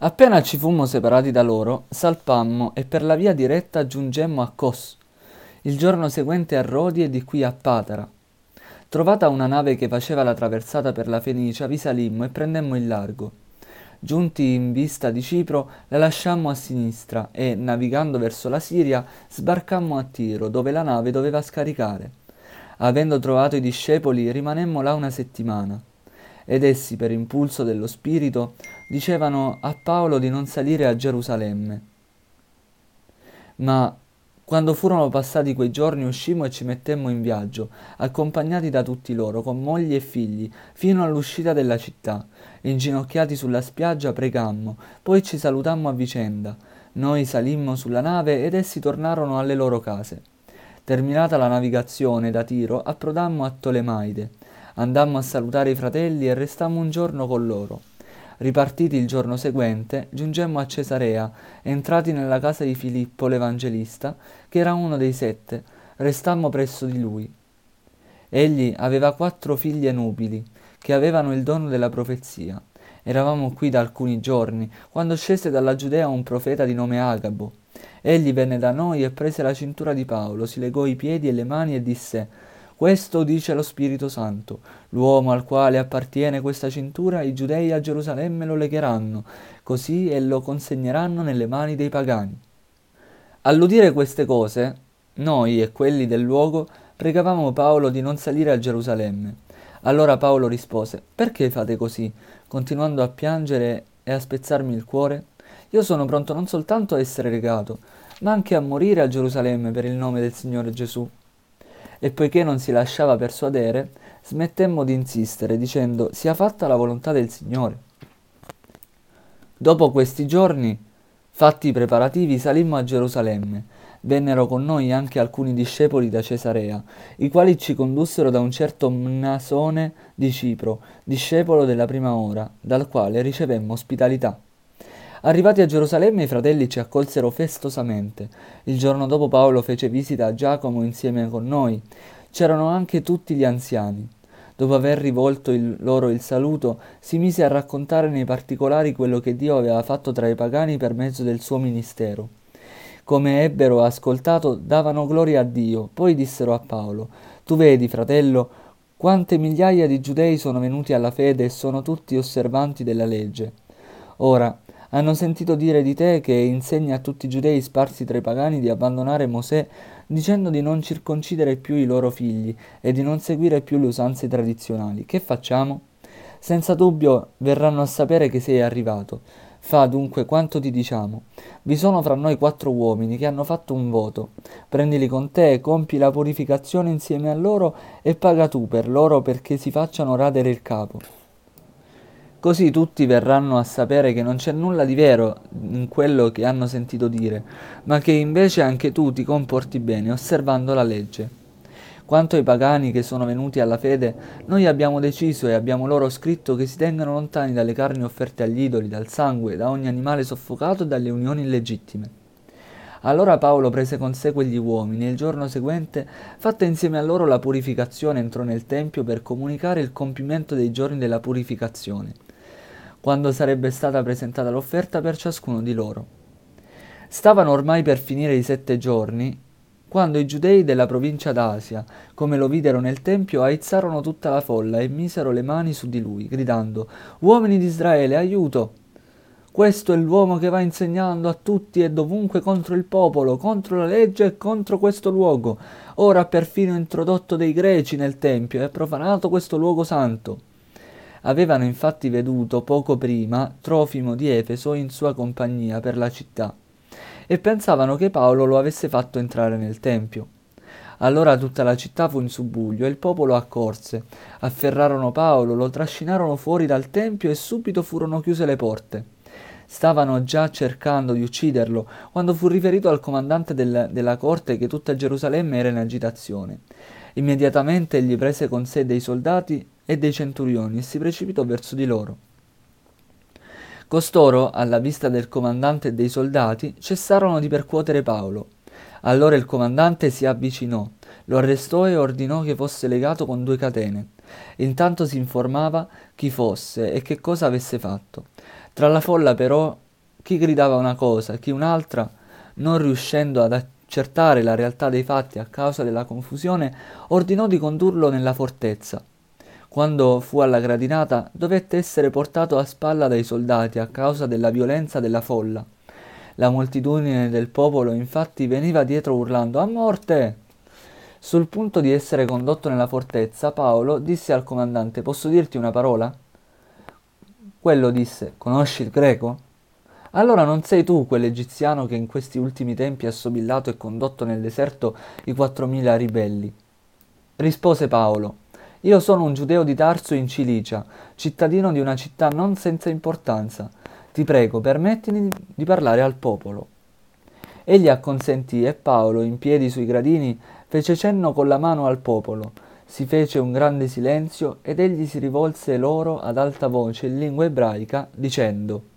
Appena ci fummo separati da loro, salpammo e per la via diretta giungemmo a Kos. Il giorno seguente a Rodi e di qui a Patara. Trovata una nave che faceva la traversata per la Fenicia, vi salimmo e prendemmo il largo. Giunti in vista di Cipro, la lasciammo a sinistra e, navigando verso la Siria, sbarcammo a Tiro, dove la nave doveva scaricare. Avendo trovato i discepoli, rimanemmo là una settimana ed essi, per impulso dello Spirito, dicevano a Paolo di non salire a Gerusalemme. Ma quando furono passati quei giorni uscimmo e ci mettemmo in viaggio, accompagnati da tutti loro, con mogli e figli, fino all'uscita della città. Inginocchiati sulla spiaggia pregammo, poi ci salutammo a vicenda. Noi salimmo sulla nave ed essi tornarono alle loro case. Terminata la navigazione da Tiro, approdammo a Tolemaide. Andammo a salutare i fratelli e restammo un giorno con loro. Ripartiti il giorno seguente, giungemmo a Cesarea, entrati nella casa di Filippo l'Evangelista, che era uno dei sette, restammo presso di lui. Egli aveva quattro figlie nubili, che avevano il dono della profezia. Eravamo qui da alcuni giorni, quando scese dalla Giudea un profeta di nome Agabo. Egli venne da noi e prese la cintura di Paolo, si legò i piedi e le mani e disse questo dice lo Spirito Santo. L'uomo al quale appartiene questa cintura, i giudei a Gerusalemme lo legheranno, così e lo consegneranno nelle mani dei pagani. All'udire queste cose, noi e quelli del luogo pregavamo Paolo di non salire a Gerusalemme. Allora Paolo rispose, perché fate così, continuando a piangere e a spezzarmi il cuore? Io sono pronto non soltanto a essere legato, ma anche a morire a Gerusalemme per il nome del Signore Gesù e poiché non si lasciava persuadere, smettemmo di insistere, dicendo sia fatta la volontà del Signore. Dopo questi giorni, fatti i preparativi, salimmo a Gerusalemme. Vennero con noi anche alcuni discepoli da Cesarea, i quali ci condussero da un certo Mnasone di Cipro, discepolo della prima ora, dal quale ricevemmo ospitalità. Arrivati a Gerusalemme i fratelli ci accolsero festosamente. Il giorno dopo Paolo fece visita a Giacomo insieme con noi. C'erano anche tutti gli anziani. Dopo aver rivolto il, loro il saluto, si mise a raccontare nei particolari quello che Dio aveva fatto tra i pagani per mezzo del suo ministero. Come ebbero ascoltato, davano gloria a Dio. Poi dissero a Paolo, Tu vedi, fratello, quante migliaia di giudei sono venuti alla fede e sono tutti osservanti della legge. Ora, hanno sentito dire di te che insegni a tutti i giudei sparsi tra i pagani di abbandonare Mosè, dicendo di non circoncidere più i loro figli e di non seguire più le usanze tradizionali. Che facciamo? Senza dubbio verranno a sapere che sei arrivato. Fa dunque quanto ti diciamo. Vi sono fra noi quattro uomini che hanno fatto un voto. Prendili con te, compi la purificazione insieme a loro e paga tu per loro perché si facciano radere il capo. Così tutti verranno a sapere che non c'è nulla di vero in quello che hanno sentito dire, ma che invece anche tu ti comporti bene osservando la legge. Quanto ai pagani che sono venuti alla fede, noi abbiamo deciso e abbiamo loro scritto che si tengano lontani dalle carni offerte agli idoli, dal sangue, da ogni animale soffocato e dalle unioni illegittime. Allora Paolo prese con sé quegli uomini e il giorno seguente, fatta insieme a loro la purificazione, entrò nel Tempio per comunicare il compimento dei giorni della purificazione quando sarebbe stata presentata l'offerta per ciascuno di loro. Stavano ormai per finire i sette giorni, quando i giudei della provincia d'Asia, come lo videro nel Tempio, aizzarono tutta la folla e misero le mani su di lui, gridando Uomini di Israele, aiuto! Questo è l'uomo che va insegnando a tutti e dovunque contro il popolo, contro la legge e contro questo luogo. Ora ha perfino introdotto dei greci nel Tempio e ha profanato questo luogo santo. Avevano infatti veduto poco prima Trofimo di Efeso in sua compagnia per la città e pensavano che Paolo lo avesse fatto entrare nel Tempio. Allora tutta la città fu in subbuglio e il popolo accorse. Afferrarono Paolo, lo trascinarono fuori dal Tempio e subito furono chiuse le porte. Stavano già cercando di ucciderlo quando fu riferito al comandante del, della corte che tutta Gerusalemme era in agitazione. Immediatamente egli prese con sé dei soldati e dei centurioni e si precipitò verso di loro. Costoro, alla vista del comandante e dei soldati, cessarono di percuotere Paolo. Allora il comandante si avvicinò, lo arrestò e ordinò che fosse legato con due catene. Intanto si informava chi fosse e che cosa avesse fatto. Tra la folla però chi gridava una cosa, chi un'altra, non riuscendo ad accertare la realtà dei fatti a causa della confusione, ordinò di condurlo nella fortezza. Quando fu alla gradinata, dovette essere portato a spalla dai soldati a causa della violenza della folla. La moltitudine del popolo infatti veniva dietro urlando A morte! Sul punto di essere condotto nella fortezza, Paolo disse al comandante Posso dirti una parola? Quello disse Conosci il greco? Allora non sei tu quell'egiziano che in questi ultimi tempi ha sobillato e condotto nel deserto i quattromila ribelli? Rispose Paolo io sono un giudeo di Tarso in Cilicia, cittadino di una città non senza importanza. Ti prego, permettimi di parlare al popolo. Egli acconsentì e Paolo, in piedi sui gradini, fece cenno con la mano al popolo. Si fece un grande silenzio ed egli si rivolse loro ad alta voce in lingua ebraica, dicendo